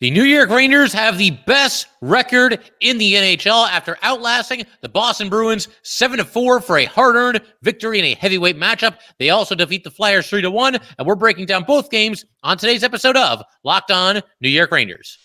The New York Rangers have the best record in the NHL after outlasting the Boston Bruins 7 to 4 for a hard-earned victory in a heavyweight matchup. They also defeat the Flyers 3 to 1, and we're breaking down both games on today's episode of Locked On New York Rangers.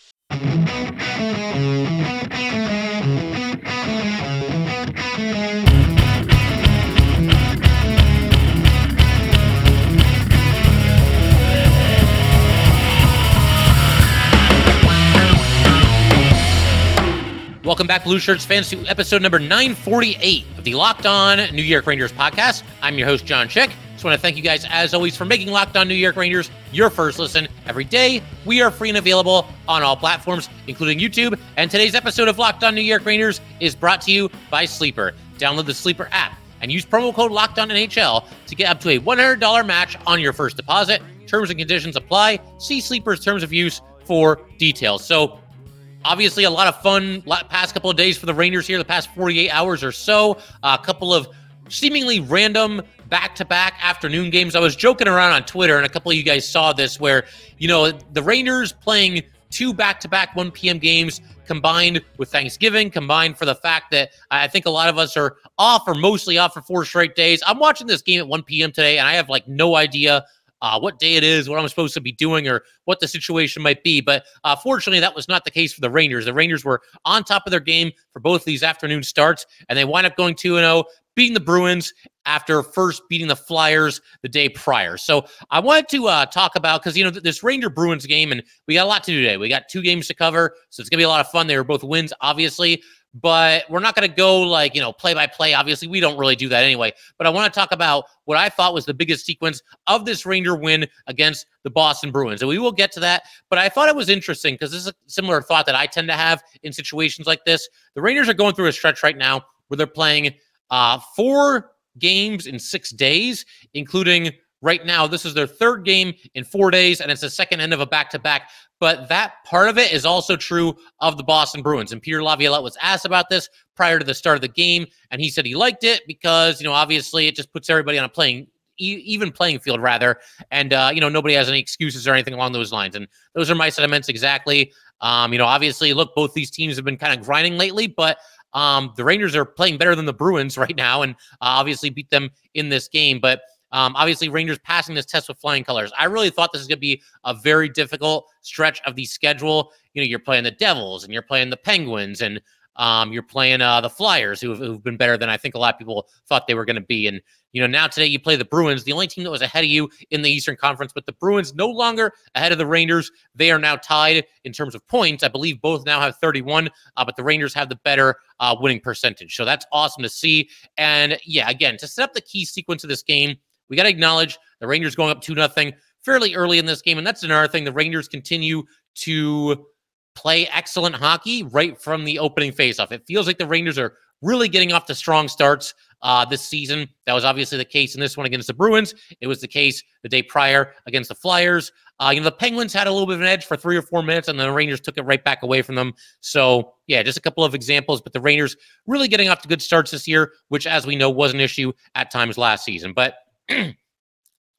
Welcome back, Blue Shirts fans, to episode number 948 of the Locked On New York Rangers podcast. I'm your host, John Chick. Just want to thank you guys, as always, for making Locked On New York Rangers your first listen every day. We are free and available on all platforms, including YouTube. And today's episode of Locked On New York Rangers is brought to you by Sleeper. Download the Sleeper app and use promo code Locked On NHL to get up to a $100 match on your first deposit. Terms and conditions apply. See Sleeper's terms of use for details. So, obviously a lot of fun past couple of days for the Rangers here, the past 48 hours or so. A couple of seemingly random back-to-back afternoon games. I was joking around on Twitter, and a couple of you guys saw this, where you know the Rangers playing two back-to-back 1 p.m. games combined with Thanksgiving, combined for the fact that I think a lot of us are off or mostly off for four straight days. I'm watching this game at 1 p.m. today, and I have like no idea uh, what day it is, what I'm supposed to be doing, or what the situation might be. But uh, fortunately, that was not the case for the Rangers. The Rangers were on top of their game for both these afternoon starts, and they wind up going 2 0, beating the Bruins after first beating the Flyers the day prior. So I wanted to uh, talk about because you know this Ranger Bruins game, and we got a lot to do today. We got two games to cover, so it's gonna be a lot of fun. They were both wins, obviously but we're not going to go like, you know, play by play. Obviously, we don't really do that anyway. But I want to talk about what I thought was the biggest sequence of this Ranger win against the Boston Bruins. And we will get to that. But I thought it was interesting because this is a similar thought that I tend to have in situations like this. The Rangers are going through a stretch right now where they're playing uh, four games in six days, including right now. This is their third game in four days, and it's the second end of a back to back. But that part of it is also true of the Boston Bruins. And Peter Laviolette was asked about this prior to the start of the game, and he said he liked it because, you know, obviously it just puts everybody on a playing even playing field rather and uh, you know nobody has any excuses or anything along those lines and those are my sentiments exactly um, you know obviously look both these teams have been kind of grinding lately but um, the rangers are playing better than the bruins right now and uh, obviously beat them in this game but um, obviously, Rangers passing this test with flying colors. I really thought this was going to be a very difficult stretch of the schedule. You know, you're playing the Devils and you're playing the Penguins and um, you're playing uh, the Flyers, who have, who've been better than I think a lot of people thought they were going to be. And you know, now today you play the Bruins, the only team that was ahead of you in the Eastern Conference, but the Bruins no longer ahead of the Rangers. They are now tied in terms of points. I believe both now have 31, uh, but the Rangers have the better uh, winning percentage. So that's awesome to see. And yeah, again, to set up the key sequence of this game, we got to acknowledge the Rangers going up 2 nothing fairly early in this game. And that's another thing. The Rangers continue to play excellent hockey right from the opening faceoff. It feels like the Rangers are really getting off to strong starts uh, this season. That was obviously the case in this one against the Bruins. It was the case the day prior against the Flyers. Uh, you know, the Penguins had a little bit of an edge for three or four minutes, and then the Rangers took it right back away from them. So, yeah, just a couple of examples. But the Rangers really getting off to good starts this year, which, as we know, was an issue at times last season. But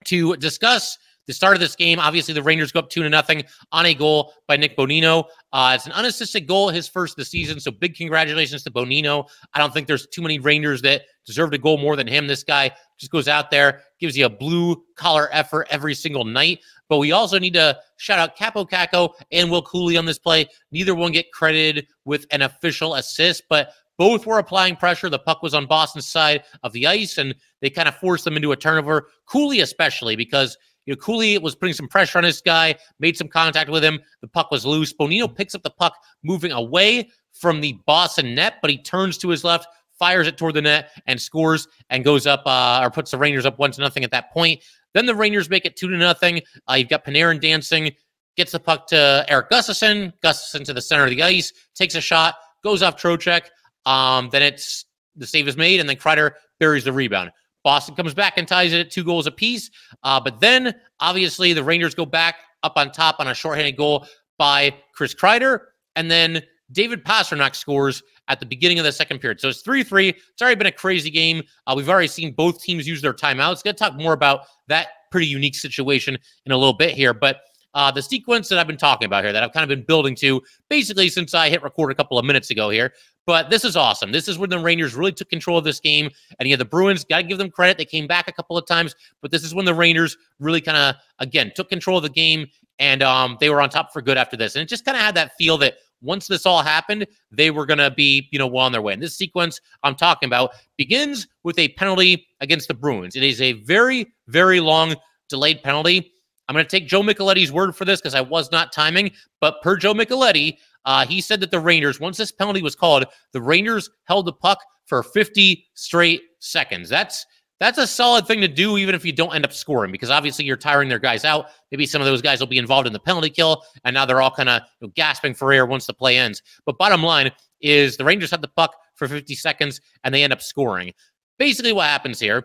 to discuss the start of this game. Obviously, the Rangers go up two to nothing on a goal by Nick Bonino. Uh, it's an unassisted goal, his first of the season. So big congratulations to Bonino. I don't think there's too many Rangers that deserve a goal more than him. This guy just goes out there, gives you a blue collar effort every single night. But we also need to shout out Kaapo Kakko and Will Cuylle on this play. Neither one get credited with an official assist, but both were applying pressure. The puck was on Boston's side of the ice, and they kind of forced them into a turnover. Cuylle, especially, because you know, Cuylle was putting some pressure on this guy, made some contact with him. The puck was loose. Bonino picks up the puck, moving away from the Boston net, but he turns to his left, fires it toward the net, and scores and goes up uh, or puts the Rangers up one to nothing at that point. Then the Rangers make it two to nothing. Uh, you've got Panarin dancing, gets the puck to Eric Gustafsson. Gustafsson to the center of the ice, takes a shot, goes off Trocheck. Um, then it's the save is made, and then Kreider buries the rebound. Boston comes back and ties it at two goals apiece. Uh, but then, obviously, the Rangers go back up on top on a shorthanded goal by Chris Kreider. And then David Pastrnak scores at the beginning of the second period. So it's 3 3. It's already been a crazy game. Uh, we've already seen both teams use their timeouts. Going to talk more about that pretty unique situation in a little bit here. But uh, the sequence that I've been talking about here, that I've kind of been building to basically since I hit record a couple of minutes ago here. But this is awesome. This is when the Rangers really took control of this game. And yeah, the Bruins, got to give them credit. They came back a couple of times, but this is when the Rangers really kind of, again, took control of the game and um, they were on top for good after this. And it just kind of had that feel that once this all happened, they were going to be, you know, well on their way. And this sequence I'm talking about begins with a penalty against the Bruins. It is a very, very long delayed penalty. I'm going to take Joe Micheletti's word for this because I was not timing, but per Joe Micheletti, uh, he said that the Rangers, once this penalty was called, the Rangers held the puck for 50 straight seconds. That's that's a solid thing to do, even if you don't end up scoring, because obviously you're tiring their guys out. Maybe some of those guys will be involved in the penalty kill, and now they're all kind of you know, gasping for air once the play ends. But bottom line is the Rangers had the puck for 50 seconds, and they end up scoring. Basically, what happens here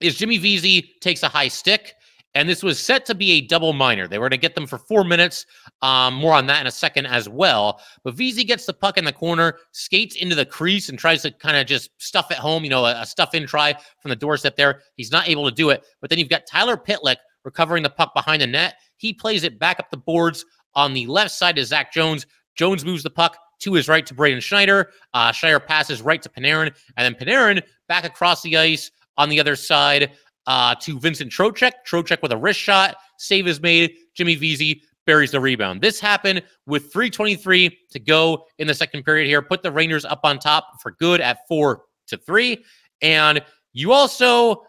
is Jimmy Vesey takes a high stick and this was set to be a double minor. They were going to get them for four minutes. Um, more on that in a second as well. But Vesey gets the puck in the corner, skates into the crease, and tries to kind of just stuff it home, you know, a, a stuff in try from the doorstep there. He's not able to do it. But then you've got Tyler Pitlick recovering the puck behind the net. He plays it back up the boards on the left side to Zach Jones. Jones moves the puck to his right to Braden Schneider. Uh, Schneider passes right to Panarin, and then Panarin back across the ice on the other side uh, to Vincent Trocheck. Trocheck with a wrist shot. Save is made. Jimmy Vesey buries the rebound. This happened with 323 to go in the second period here. Put the Rangers up on top for good at four to three. And you also,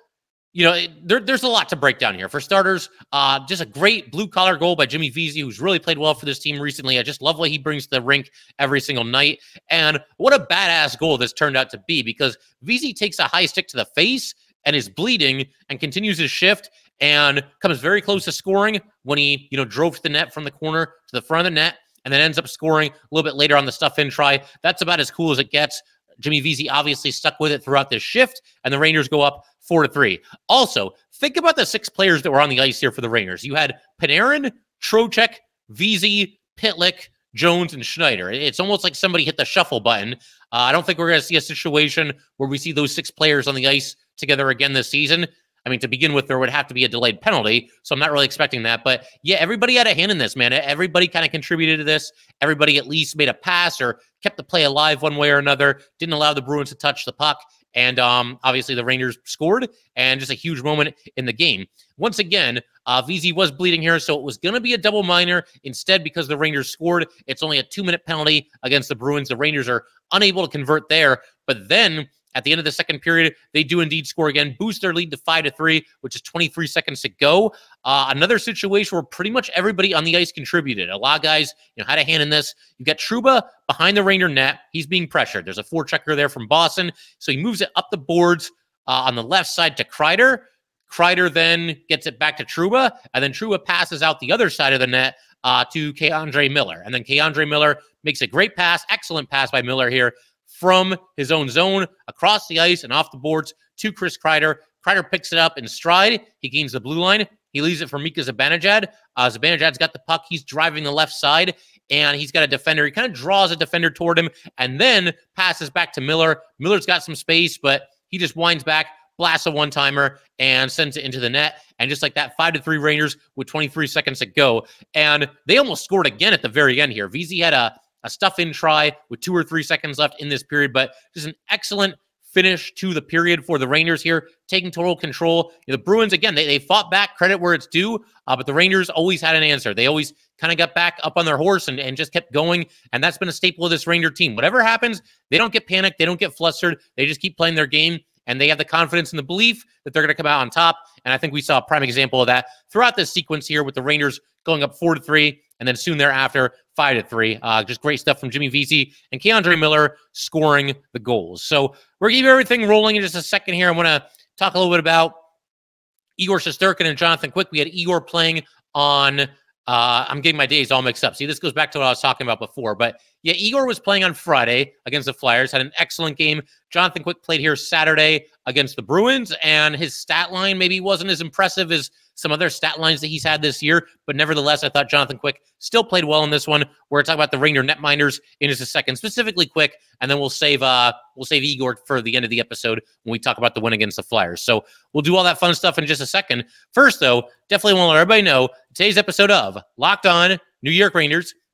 you know, there, there's a lot to break down here. For starters, uh, just a great blue collar goal by Jimmy Vesey, who's really played well for this team recently. I just love what he brings to the rink every single night. And what a badass goal this turned out to be because Vesey takes a high stick to the face and is bleeding and continues his shift and comes very close to scoring when he, you know, drove to the net from the corner to the front of the net and then ends up scoring a little bit later on the stuff in try. That's about as cool as it gets. Jimmy Vesey obviously stuck with it throughout this shift, and the Rangers go up four to three. Also, think about the six players that were on the ice here for the Rangers. You had Panarin, Trocheck, Vesey, Pitlick, Jones, and Schneider. It's almost like somebody hit the shuffle button. Uh, I don't think we're going to see a situation where we see those six players on the ice together again this season. I mean, to begin with, there would have to be a delayed penalty. So I'm not really expecting that. But yeah, everybody had a hand in this, man. Everybody kind of contributed to this. Everybody at least made a pass or kept the play alive one way or another, didn't allow the Bruins to touch the puck. And um, obviously, the Rangers scored, and just a huge moment in the game. Once again, uh, Vesey was bleeding here, so it was going to be a double minor. Instead, because the Rangers scored, it's only a two minute penalty against the Bruins. The Rangers are unable to convert there. But then at the end of the second period, they do indeed score again, boost their lead to five to three, which is 23 seconds to go. Uh, another situation where pretty much everybody on the ice contributed. A lot of guys, you know, had a hand in this. You got Trouba behind the Ranger net. He's being pressured. There's a forechecker there from Boston, so he moves it up the boards uh, on the left side to Kreider. Kreider then gets it back to Trouba, and then Trouba passes out the other side of the net uh, to K'Andre Miller. And then K'Andre Miller makes a great pass, excellent pass by Miller here from his own zone across the ice and off the boards to Chris Kreider. Kreider picks it up in stride. He gains the blue line. He leaves it for Mika Zibanejad. Uh, Zibanejad's got the puck. He's driving the left side, and he's got a defender. He kind of draws a defender toward him and then passes back to Miller. Miller's got some space, but he just winds back, blasts a one timer, and sends it into the net. And just like that, five to three Rangers with 23 seconds to go. And they almost scored again at the very end here. Vesey had a a stuff in try with two or three seconds left in this period, but just an excellent finish to the period for the Rangers here, taking total control. The Bruins, again, they, they fought back, credit where it's due, uh, but the Rangers always had an answer. They always kind of got back up on their horse and, and just kept going. And that's been a staple of this Ranger team. Whatever happens, they don't get panicked, they don't get flustered, they just keep playing their game. And they have the confidence and the belief that they're going to come out on top. And I think we saw a prime example of that throughout this sequence here with the Rangers going up four to three and then soon thereafter, five to three. Uh, just great stuff from Jimmy Vesey and K'Andre Miller scoring the goals. So we're gonna keep everything rolling in just a second here. I want to talk a little bit about Igor Shesterkin and Jonathan Quick. We had Igor playing on. Uh, I'm getting my days all mixed up. See, this goes back to what I was talking about before. But yeah, Igor was playing on Friday against the Flyers, had an excellent game. Jonathan Quick played here Saturday against the Bruins, and his stat line maybe wasn't as impressive as some other stat lines that he's had this year. But nevertheless, I thought Jonathan Quick still played well in this one. We're talking about the Ranger netminders in just a second, specifically Quick, and then we'll save uh we'll save Igor for the end of the episode when we talk about the win against the Flyers. So we'll do all that fun stuff in just a second. First, though, definitely want to let everybody know today's episode of Locked On New York Rangers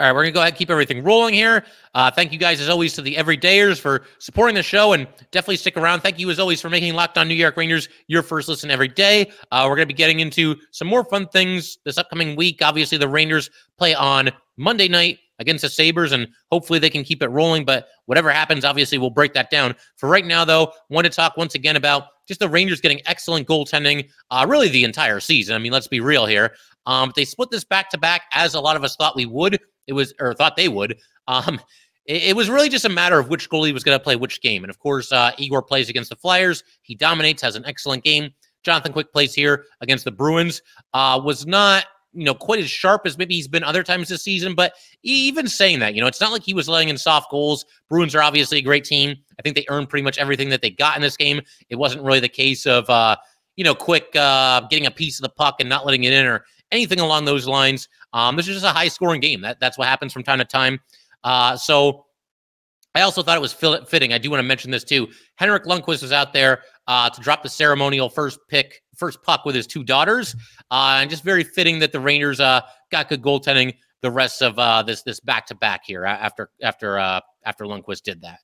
All right, we're going to go ahead and keep everything rolling here. Uh, thank you guys, as always, to the everydayers for supporting the show and definitely stick around. Thank you, as always, for making Locked On New York Rangers your first listen every day. Uh, we're going to be getting into some more fun things this upcoming week. Obviously, the Rangers play on Monday night against the Sabres, and hopefully they can keep it rolling. But whatever happens, obviously, we'll break that down. For right now, though, want to talk once again about just the Rangers getting excellent goaltending uh, really the entire season. I mean, let's be real here. Um, they split this back to back as a lot of us thought we would. It was, or thought they would. Um, it, it was really just a matter of which goalie was going to play which game. And of course, uh, Igor plays against the Flyers. He dominates, has an excellent game. Jonathan Quick plays here against the Bruins. Uh, was not you know quite as sharp as maybe he's been other times this season. But even saying that, you know, it's not like he was letting in soft goals. Bruins are obviously a great team. I think they earned pretty much everything that they got in this game. It wasn't really the case of uh, you know quick uh, getting a piece of the puck and not letting it in or anything along those lines. Um, this is just a high scoring game. That that's what happens from time to time. Uh, so I also thought it was fitting. I do want to mention this too. Henrik Lundqvist was out there uh, to drop the ceremonial first pick, first puck with his two daughters, uh, and just very fitting that the Rangers uh, got good goaltending the rest of uh, this this back to back here after after uh, after Lundqvist did that.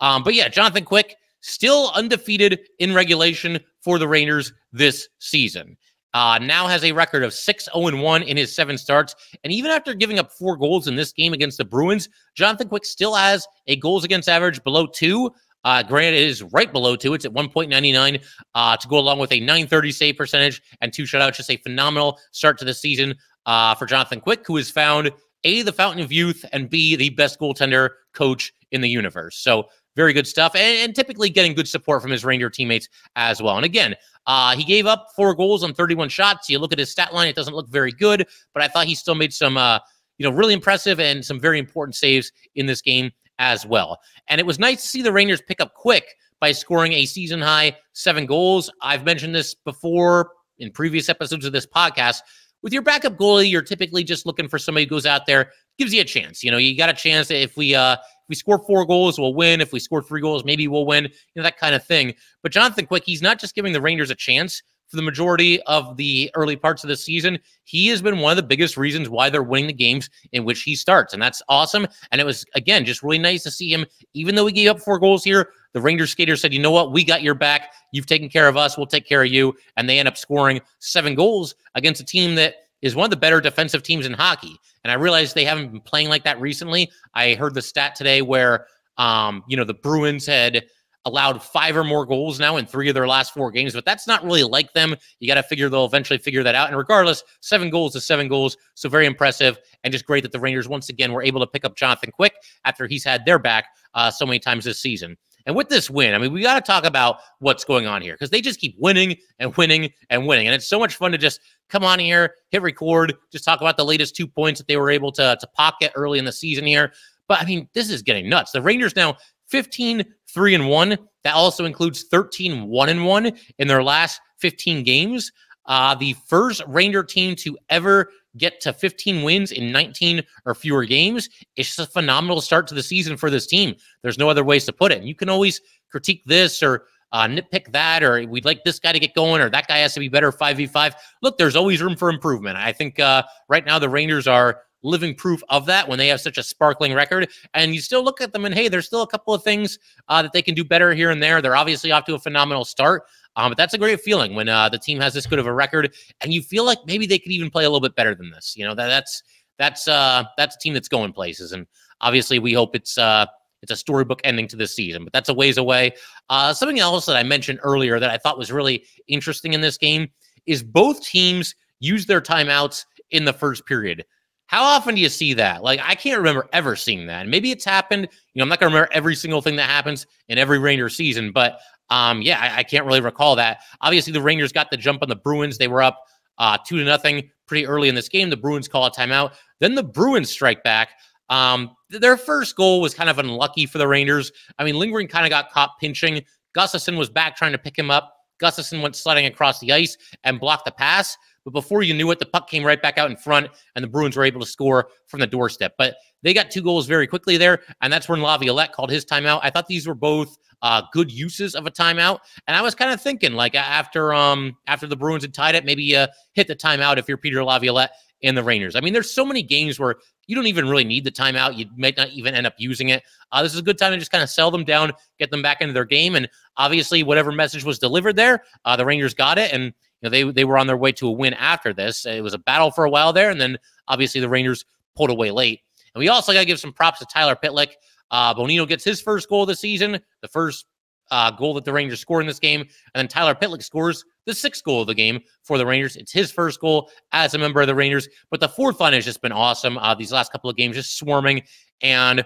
Um, but yeah, Jonathan Quick still undefeated in regulation for the Rangers this season. Uh, now has a record of 6 0 1 in his seven starts. And even after giving up four goals in this game against the Bruins, Jonathan Quick still has a goals against average below two. Uh, granted, it is right below two. It's at 1.99 uh, to go along with a 930 save percentage and two shutouts. Just a phenomenal start to the season uh, for Jonathan Quick, who has found A, the fountain of youth, and B, the best goaltender coach in the universe. So very good stuff, and, and, typically getting good support from his Ranger teammates as well. And again, uh, he gave up four goals on 31 shots. You look at his stat line; it doesn't look very good, but I thought he still made some, uh, you know, really impressive and some very important saves in this game as well. And it was nice to see the Rangers pick up quick by scoring a season high seven goals. I've mentioned this before in previous episodes of this podcast. With your backup goalie, you're typically just looking for somebody who goes out there, gives you a chance. You know, you got a chance if we uh if we score four goals, we'll win. If we score three goals, maybe we'll win. You know, that kind of thing. But Jonathan Quick, he's not just giving the Rangers a chance for the majority of the early parts of the season. He has been one of the biggest reasons why they're winning the games in which he starts. And that's awesome. And it was, again, just really nice to see him, even though we gave up four goals here. The Rangers skater said, you know what? We got your back. You've taken care of us. We'll take care of you. And they end up scoring seven goals against a team that is one of the better defensive teams in hockey. And I realize they haven't been playing like that recently. I heard the stat today where, um, you know, the Bruins had allowed five or more goals now in three of their last four games, but that's not really like them. You got to figure they'll eventually figure that out. And regardless, seven goals is seven goals. So very impressive and just great that the Rangers once again were able to pick up Jonathan Quick after he's had their back uh, so many times this season. And with this win, I mean, we got to talk about what's going on here because they just keep winning and winning and winning. And it's so much fun to just come on here, hit record, just talk about the latest two points that they were able to, to pocket early in the season here. But I mean, this is getting nuts. The Rangers now 15 3 and 1. That also includes 13 1 and 1 in their last 15 games. Uh, the first Ranger team to ever get to 15 wins in 19 or fewer games. It's just a phenomenal start to the season for this team. There's no other ways to put it. And you can always critique this or uh, nitpick that, or we'd like this guy to get going, or that guy has to be better 5v5. Look, there's always room for improvement. I think uh, right now the Rangers are living proof of that when they have such a sparkling record. And you still look at them and hey, there's still a couple of things uh, that they can do better here and there. They're obviously off to a phenomenal start. Um, but that's a great feeling when uh, the team has this good of a record, and you feel like maybe they could even play a little bit better than this. You know that that's that's uh, that's a team that's going places, and obviously we hope it's uh, it's a storybook ending to this season. But that's a ways away. Uh, something else that I mentioned earlier that I thought was really interesting in this game is both teams use their timeouts in the first period. How often do you see that? Like, I can't remember ever seeing that. And maybe it's happened. You know, I'm not going to remember every single thing that happens in every Ranger season, but um, yeah, I, I, can't really recall that. Obviously, the Rangers got the jump on the Bruins. They were up uh, two to nothing pretty early in this game. The Bruins call a timeout. Then the Bruins strike back. Um, their first goal was kind of unlucky for the Rangers. I mean, Lindgren kind of got caught pinching. Gustafsson was back trying to pick him up. Gustafsson went sledding across the ice and blocked the pass. But before you knew it, the puck came right back out in front, and the Bruins were able to score from the doorstep. But they got two goals very quickly there, and that's when Laviolette called his timeout. I thought these were both uh, good uses of a timeout, and I was kind of thinking like after um after the Bruins had tied it, maybe uh, hit the timeout if you're Peter Laviolette and the Rangers. I mean, there's so many games where you don't even really need the timeout. You might not even end up using it. Uh, this is a good time to just kind of sell them down, get them back into their game, and obviously whatever message was delivered there, uh, the Rangers got it, and you know, they they were on their way to a win after this. It was a battle for a while there, and then obviously the Rangers pulled away late. And we also got to give some props to Tyler Pitlick. Uh, Bonino gets his first goal of the season, the first uh, goal that the Rangers score in this game, and then Tyler Pitlick scores the sixth goal of the game for the Rangers. It's his first goal as a member of the Rangers, but the fourth line has just been awesome. Uh, these last couple of games, just swarming, and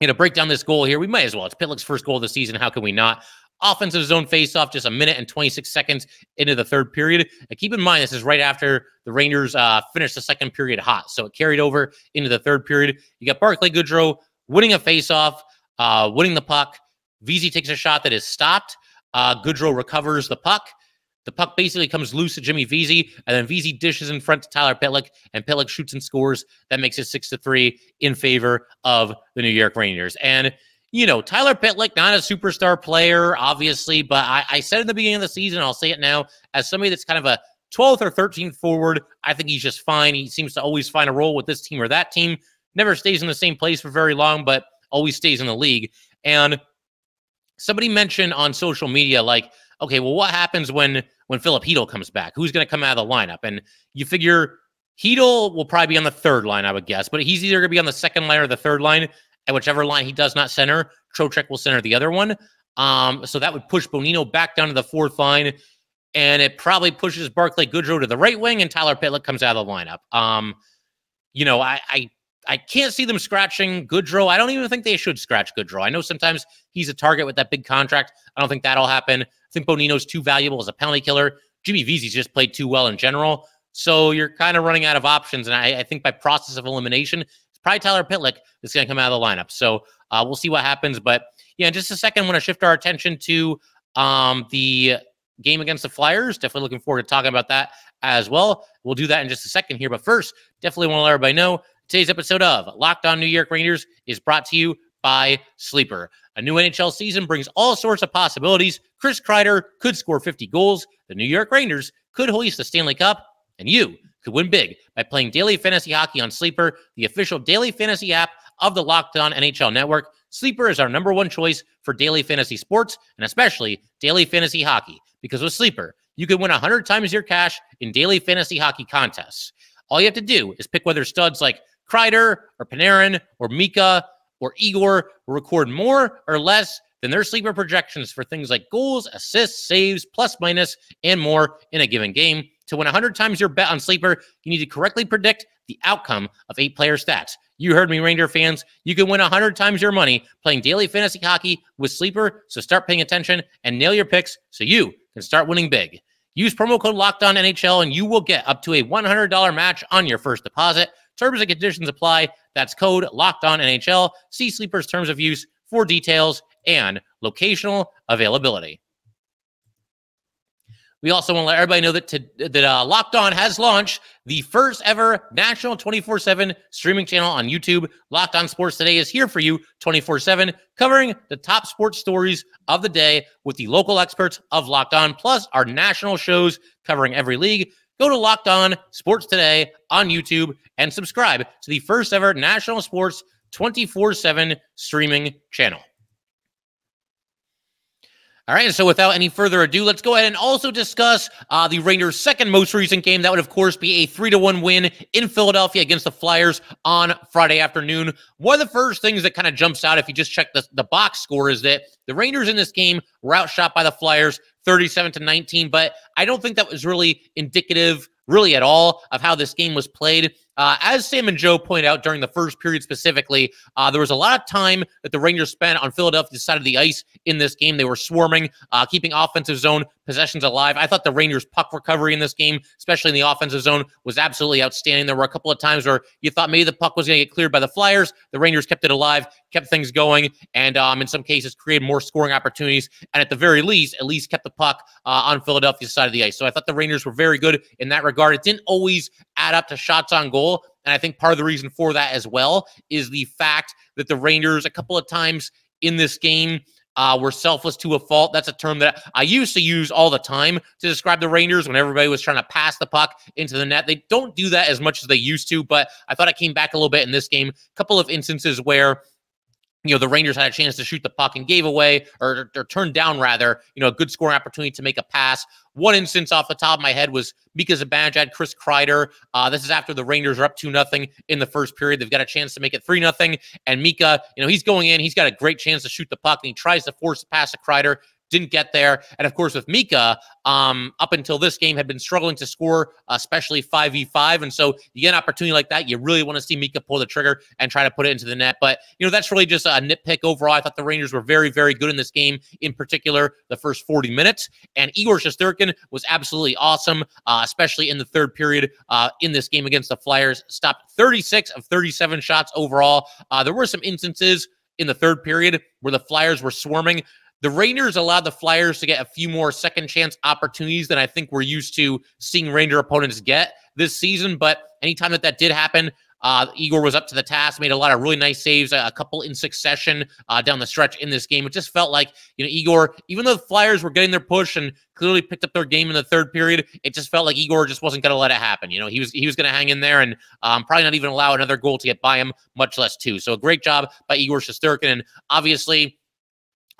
you know, break down this goal here. We might as well. It's Pitlick's first goal of the season. How can we not? offensive zone faceoff just a minute and 26 seconds into the third period. And keep in mind, this is right after the Rangers uh, finished the second period hot. So it carried over into the third period. You got Barclay Goodrow winning a faceoff, uh, winning the puck. Vesey takes a shot that is stopped. Uh, Goodrow recovers the puck. The puck basically comes loose to Jimmy Vesey, and then Vesey dishes in front to Tyler Pitlick, and Pitlick shoots and scores. That makes it six to three in favor of the New York Rangers. And you know, Tyler Pitlick, not a superstar player, obviously, but I, I said in the beginning of the season, I'll say it now, as somebody that's kind of a 12th or 13th forward, I think he's just fine. He seems to always find a role with this team or that team. Never stays in the same place for very long, but always stays in the league. And somebody mentioned on social media, like, okay, well, what happens when when Filip Chytil comes back? Who's going to come out of the lineup? And you figure Chytil will probably be on the third line, I would guess, but he's either going to be on the second line or the third line at whichever line he does not center, Trocheck will center the other one. Um, so that would push Bonino back down to the fourth line, and it probably pushes Barclay Goodrow to the right wing, and Tyler Pitlick comes out of the lineup. Um, you know, I, I I can't see them scratching Goodrow. I don't even think they should scratch Goodrow. I know sometimes he's a target with that big contract. I don't think that'll happen. I think Bonino's too valuable as a penalty killer. Jimmy Vesey's just played too well in general. So you're kind of running out of options. And I, I, think by process of elimination, it's probably Tyler Pitlick that's going to come out of the lineup. So uh, we'll see what happens. But yeah, in just a second, I want to shift our attention to um, the game against the Flyers. Definitely looking forward to talking about that as well. We'll do that in just a second here. But first, definitely want to let everybody know today's episode of Locked On New York Rangers is brought to you by Sleeper. A new NHL season brings all sorts of possibilities. Chris Kreider could score 50 goals. The New York Rangers could hoist the Stanley Cup. And you could win big by playing daily fantasy hockey on Sleeper, the official daily fantasy app of the Locked On NHL Network. Sleeper is our number one choice for daily fantasy sports and especially daily fantasy hockey because with Sleeper, you can win 100 times your cash in daily fantasy hockey contests. All you have to do is pick whether studs like Kreider or Panarin or Mika or Igor will record more or less than their sleeper projections for things like goals, assists, saves, plus minus, and more in a given game. To win 100 times your bet on Sleeper, you need to correctly predict the outcome of eight player stats. You heard me, Ranger fans. You can win 100 times your money playing daily fantasy hockey with Sleeper. So start paying attention and nail your picks so you can start winning big. Use promo code Locked On NHL and you will get up to a $100 match on your first deposit. Terms and conditions apply. That's code locked on NHL. See Sleeper's terms of use for details and locational availability. We also want to let everybody know that to, that uh, Locked On has launched the first ever national 24/7 streaming channel on YouTube. Locked On Sports Today is here for you 24/7, covering the top sports stories of the day with the local experts of Locked On, plus our national shows covering every league. Go to Locked On Sports Today on YouTube and subscribe to the first ever national sports 24 7 streaming channel. All right, so without any further ado, let's go ahead and also discuss uh, the Rangers' second most recent game. That would, of course, be a three to one win in Philadelphia against the Flyers on Friday afternoon. One of the first things that kind of jumps out if you just check the, the box score is that the Rangers in this game were outshot by the Flyers 37 to 19, but I don't think that was really indicative really at all of how this game was played. Uh, as Sam and Joe point out during the first period specifically, uh, there was a lot of time that the Rangers spent on Philadelphia's side of the ice in this game. They were swarming, uh, keeping offensive zone possessions alive. I thought the Rangers' puck recovery in this game, especially in the offensive zone, was absolutely outstanding. There were a couple of times where you thought maybe the puck was going to get cleared by the Flyers. The Rangers kept it alive, kept things going, and um, in some cases created more scoring opportunities. And at the very least, at least kept the puck uh, on Philadelphia's side of the ice. So I thought the Rangers were very good in that regard. It didn't always add up to shots on goal. And I think part of the reason for that as well is the fact that the Rangers, a couple of times in this game, uh, were selfless to a fault. That's a term that I used to use all the time to describe the Rangers when everybody was trying to pass the puck into the net. They don't do that as much as they used to, but I thought I came back a little bit in this game. A couple of instances where you know, the Rangers had a chance to shoot the puck and gave away or, or turned down rather, you know, a good scoring opportunity to make a pass. One instance off the top of my head was Mika Zibanejad, Chris Kreider. Uh, this is after the Rangers are up 2 nothing in the first period. They've got a chance to make it 3 nothing. And Mika, you know, he's going in. He's got a great chance to shoot the puck and he tries to force a pass to Kreider didn't get there. And of course, with Mika, um, up until this game, had been struggling to score, especially 5v5. And so you get an opportunity like that, you really want to see Mika pull the trigger and try to put it into the net. But, you know, that's really just a nitpick overall. I thought the Rangers were very, very good in this game, in particular, the first 40 minutes. And Igor Shesterkin was absolutely awesome, uh, especially in the third period uh, in this game against the Flyers. Stopped 36 of 37 shots overall. Uh, there were some instances in the third period where the Flyers were swarming. The Rangers allowed the Flyers to get a few more second chance opportunities than I think we're used to seeing Ranger opponents get this season. But anytime that that did happen, uh, Igor was up to the task, made a lot of really nice saves, a, couple in succession uh, down the stretch in this game. It just felt like, you know, Igor, even though the Flyers were getting their push and clearly picked up their game in the third period, it just felt like Igor just wasn't going to let it happen. You know, he was he was going to hang in there and um, probably not even allow another goal to get by him, much less two. So a great job by Igor Shesterkin. And obviously,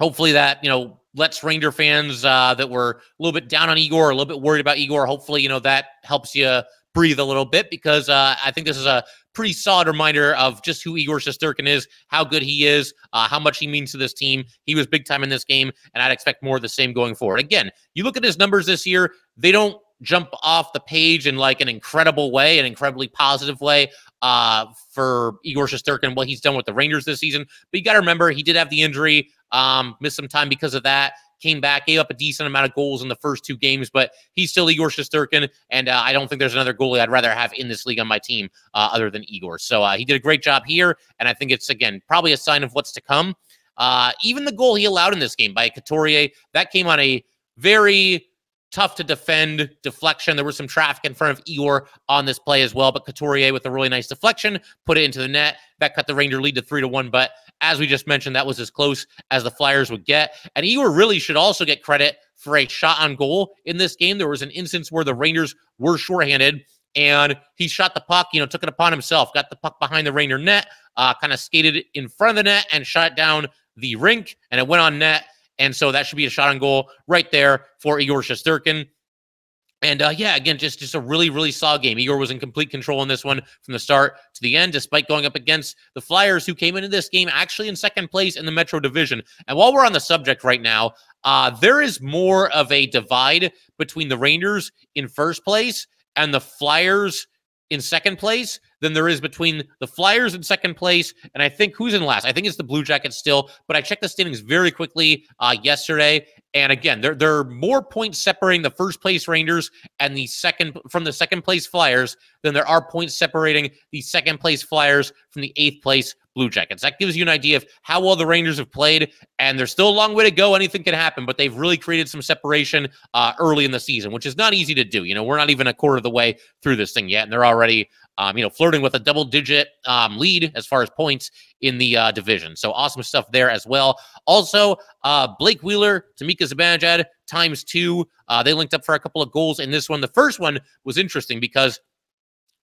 hopefully that you know lets Ranger fans uh, that were a little bit down on Igor, a little bit worried about Igor. Hopefully, you know that helps you breathe a little bit because uh, I think this is a pretty solid reminder of just who Igor Shesterkin is, how good he is, uh, how much he means to this team. He was big time in this game, and I'd expect more of the same going forward. Again, you look at his numbers this year; they don't jump off the page in like an incredible way, an incredibly positive way uh, for Igor Shesterkin, what he's done with the Rangers this season. But you got to remember, he did have the injury, um, missed some time because of that. Came back, gave up a decent amount of goals in the first two games, but he's still Igor Shesterkin, and uh, I don't think there's another goalie I'd rather have in this league on my team uh, other than Igor. So uh, he did a great job here, and I think it's again probably a sign of what's to come. Uh, even the goal he allowed in this game by Couturier that came on a very tough to defend deflection. There was some traffic in front of Igor on this play as well, but Couturier with a really nice deflection put it into the net. That cut the Ranger lead to three to one. But as we just mentioned, that was as close as the Flyers would get. And Igor really should also get credit for a shot on goal in this game. There was an instance where the Rangers were shorthanded and he shot the puck, you know, took it upon himself, got the puck behind the Ranger net, uh, kind of skated in front of the net and shot down the rink, and it went on net. And so that should be a shot on goal right there for Igor Shesterkin. And uh, yeah, again, just just a really really solid game. Igor was in complete control in this one from the start to the end, despite going up against the Flyers, who came into this game actually in second place in the Metro Division. And while we're on the subject right now, uh, there is more of a divide between the Rangers in first place and the Flyers in second place than there is between the Flyers in second place and I think who's in last. I think it's the Blue Jackets still, but I checked the standings very quickly uh, yesterday, and again, there there are more points separating the first place Rangers and the second from the second place Flyers than there are points separating the second place Flyers from the eighth place Blue Jackets. That gives you an idea of how well the Rangers have played, and there's still a long way to go. Anything can happen, but they've really created some separation uh, early in the season, which is not easy to do. You know, we're not even a quarter of the way through this thing yet, and they're already um, you know, flirting with a double digit um, lead as far as points in the uh, division. So awesome stuff there as well. Also, uh, Blake Wheeler, to Mika Zibanejad times two. Uh, they linked up for a couple of goals in this one. The first one was interesting because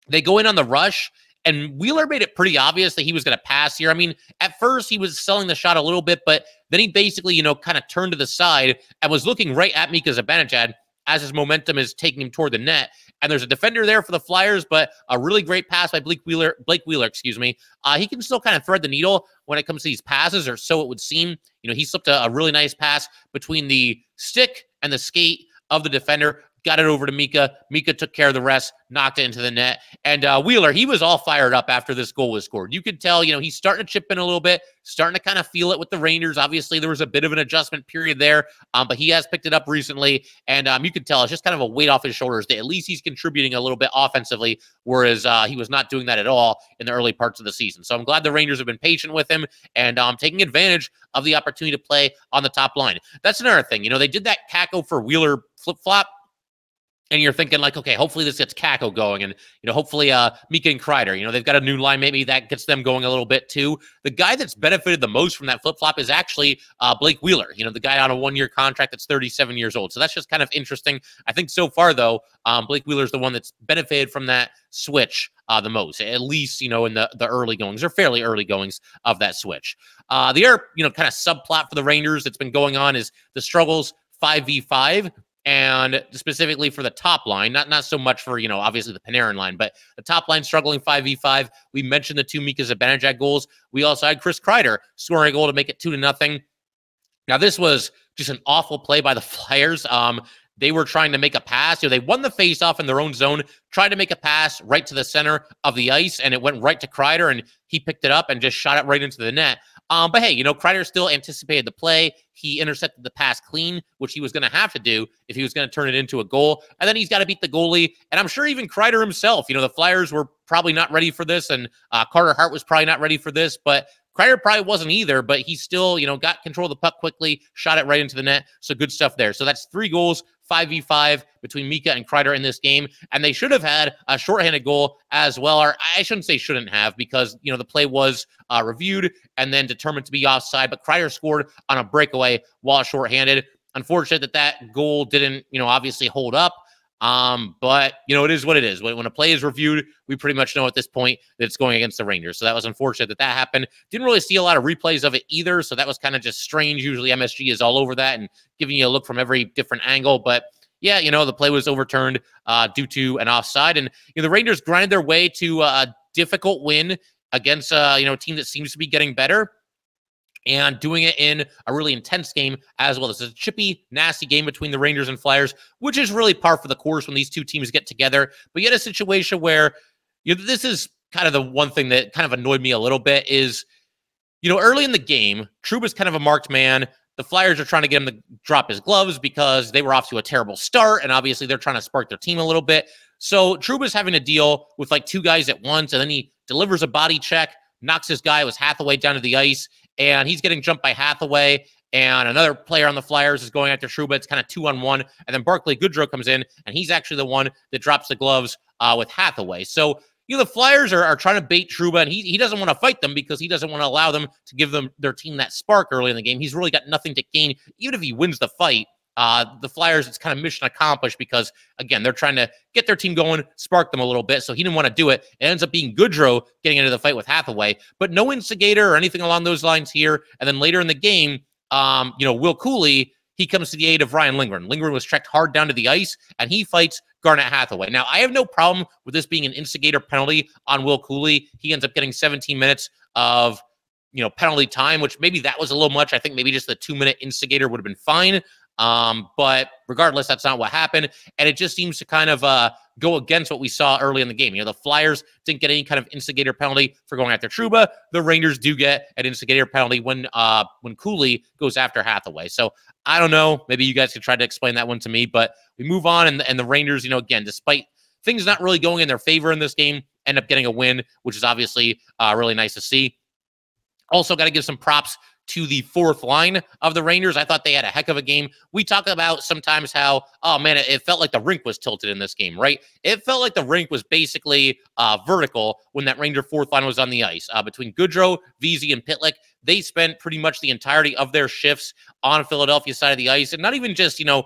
they go in on the rush and Wheeler made it pretty obvious that he was going to pass here. I mean, at first he was selling the shot a little bit, but then he basically, you know, kind of turned to the side and was looking right at Mika Zibanejad as his momentum is taking him toward the net. And there's a defender there for the Flyers, but a really great pass by Blake Wheeler. Blake Wheeler, excuse me. Uh, he can still kind of thread the needle when it comes to these passes, or so it would seem. You know, he slipped a, a really nice pass between the stick and the skate of the defender got it over to Mika. Mika took care of the rest, knocked it into the net. And uh, Wheeler, he was all fired up after this goal was scored. You could tell, you know, he's starting to chip in a little bit, starting to kind of feel it with the Rangers. Obviously, there was a bit of an adjustment period there, um, but he has picked it up recently. And um, you could tell it's just kind of a weight off his shoulders that at least he's contributing a little bit offensively, whereas uh, he was not doing that at all in the early parts of the season. So I'm glad the Rangers have been patient with him and um, taking advantage of the opportunity to play on the top line. That's another thing. You know, they did that Kakko for Wheeler flip flop and you're thinking like, okay, hopefully this gets Kakko going, and you know, hopefully uh Mika and Kreider, you know, they've got a new line, maybe that gets them going a little bit too. The guy that's benefited the most from that flip flop is actually uh, Blake Wheeler, you know, the guy on a one year contract that's 37 years old. So that's just kind of interesting. I think so far though, um, Blake Wheeler's the one that's benefited from that switch uh, the most, at least you know in the the early goings or fairly early goings of that switch. Uh, the other you know kind of subplot for the Rangers that's been going on is the struggles 5v5 and specifically for the top line, not not so much for you know obviously the Panarin line, but the top line struggling five v five. We mentioned the two Mika Zibanejad goals. We also had Chris Kreider scoring a goal to make it two to nothing. Now this was just an awful play by the Flyers. Um, they were trying to make a pass. You know, they won the face-off in their own zone, tried to make a pass right to the center of the ice, and it went right to Kreider, and he picked it up and just shot it right into the net. Um, but hey, you know, Kreider still anticipated the play. He intercepted the pass clean, which he was going to have to do if he was going to turn it into a goal. And then he's got to beat the goalie. And I'm sure even Kreider himself, you know, the Flyers were probably not ready for this, and uh, Carter Hart was probably not ready for this, but Kreider probably wasn't either, but he still, you know, got control of the puck quickly, shot it right into the net. So good stuff there. So that's three goals 5v5 between Mika and Kreider in this game. And they should have had a shorthanded goal as well. Or I shouldn't say shouldn't have because, you know, the play was uh, reviewed and then determined to be offside. But Kreider scored on a breakaway while shorthanded. Unfortunate that that goal didn't, you know, obviously hold up. Um, but you know, it is what it is. When, when a play is reviewed, we pretty much know at this point that it's going against the Rangers. So that was unfortunate that that happened. Didn't really see a lot of replays of it either. So that was kind of just strange. Usually MSG is all over that and giving you a look from every different angle. But yeah, you know, the play was overturned uh, due to an offside. And you know, the Rangers grinded their way to a difficult win against uh, you know, a team that seems to be getting better and doing it in a really intense game as well. This is a chippy, nasty game between the Rangers and Flyers, which is really par for the course when these two teams get together. But yet, a situation where you know, this is kind of the one thing that kind of annoyed me a little bit is, you know, early in the game, Trouba's kind of a marked man. The Flyers are trying to get him to drop his gloves because they were off to a terrible start, and obviously they're trying to spark their team a little bit. So Trouba's having to deal with like two guys at once, and then he delivers a body check, knocks his guy with Hathaway down to the ice, and he's getting jumped by Hathaway. And another player on the Flyers is going after Trouba. It's kind of two on one. And then Barclay Goodrow comes in, and he's actually the one that drops the gloves uh, with Hathaway. So, you know, the Flyers are, are trying to bait Trouba, and he, he doesn't want to fight them because he doesn't want to allow them to give them their team that spark early in the game. He's really got nothing to gain, even if he wins the fight. Uh, the Flyers, it's kind of mission accomplished because, again, they're trying to get their team going, spark them a little bit. So he didn't want to do it. It ends up being Goodrow getting into the fight with Hathaway, but no instigator or anything along those lines here. And then later in the game, um, you know, Will Cuylle, he comes to the aid of Ryan Lindgren. Lindgren was checked hard down to the ice, and he fights Garnett Hathaway. Now, I have no problem with this being an instigator penalty on Will Cuylle. He ends up getting 17 minutes of you know penalty time, which maybe that was a little much. I think maybe just the two minute instigator would have been fine. Um, but regardless, that's not what happened. And it just seems to kind of uh, go against what we saw early in the game. You know, the Flyers didn't get any kind of instigator penalty for going after Trouba. The Rangers do get an instigator penalty when uh, when Cuylle goes after Hathaway. So I don't know. Maybe you guys could try to explain that one to me. But we move on, and, and the Rangers, you know, again, despite things not really going in their favor in this game, end up getting a win, which is obviously uh, really nice to see. Also, got to give some props to the fourth line of the Rangers. I thought they had a heck of a game. We talk about sometimes how, oh man, it, felt like the rink was tilted in this game, right? It felt like the rink was basically uh, vertical when that Ranger fourth line was on the ice. Uh, between Goodrow, Vesey, and Pitlick, they spent pretty much the entirety of their shifts on Philadelphia side of the ice, and not even just you know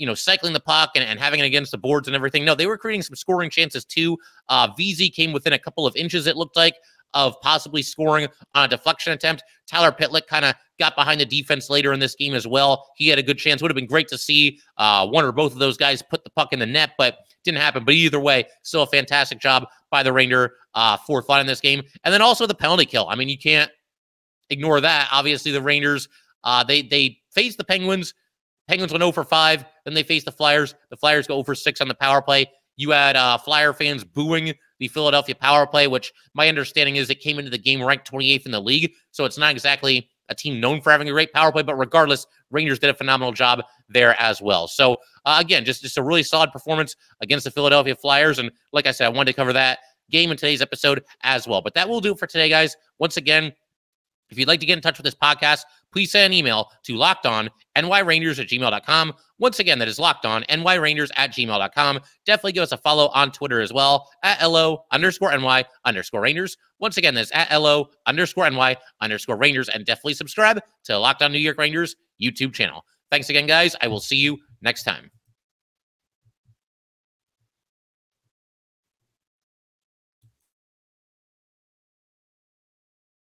you know, cycling the puck and, and having it against the boards and everything. No, they were creating some scoring chances too. Uh, Vesey came within a couple of inches, it looked like, of possibly scoring on a deflection attempt. Tyler Pitlick kind of got behind the defense later in this game as well. He had a good chance. Would have been great to see uh, one or both of those guys put the puck in the net, but didn't happen. But either way, still a fantastic job by the Ranger uh, fourth line in this game. And then also the penalty kill. I mean, you can't ignore that. Obviously, the Rangers uh, they they faced the Penguins Penguins went 0 for 5. Then they faced the Flyers. The Flyers go 0 for 6 on the power play. You had uh, Flyer fans booing the Philadelphia power play, which my understanding is it came into the game ranked 28th in the league. So it's not exactly a team known for having a great power play, but regardless, Rangers did a phenomenal job there as well. So uh, again, just just a really solid performance against the Philadelphia Flyers, and like I said, I wanted to cover that game in today's episode as well. But that will do for today, guys. Once again, if you'd like to get in touch with this podcast, please send an email to lockedonnyrangers at gmail.com. Once again, that is lockedonnyrangers at gmail.com. Definitely give us a follow on Twitter as well at LO underscore NY underscore Rangers. Once again, that's at LO underscore NY underscore Rangers. And definitely subscribe to Locked On New York Rangers YouTube channel. Thanks again, guys. I will see you next time.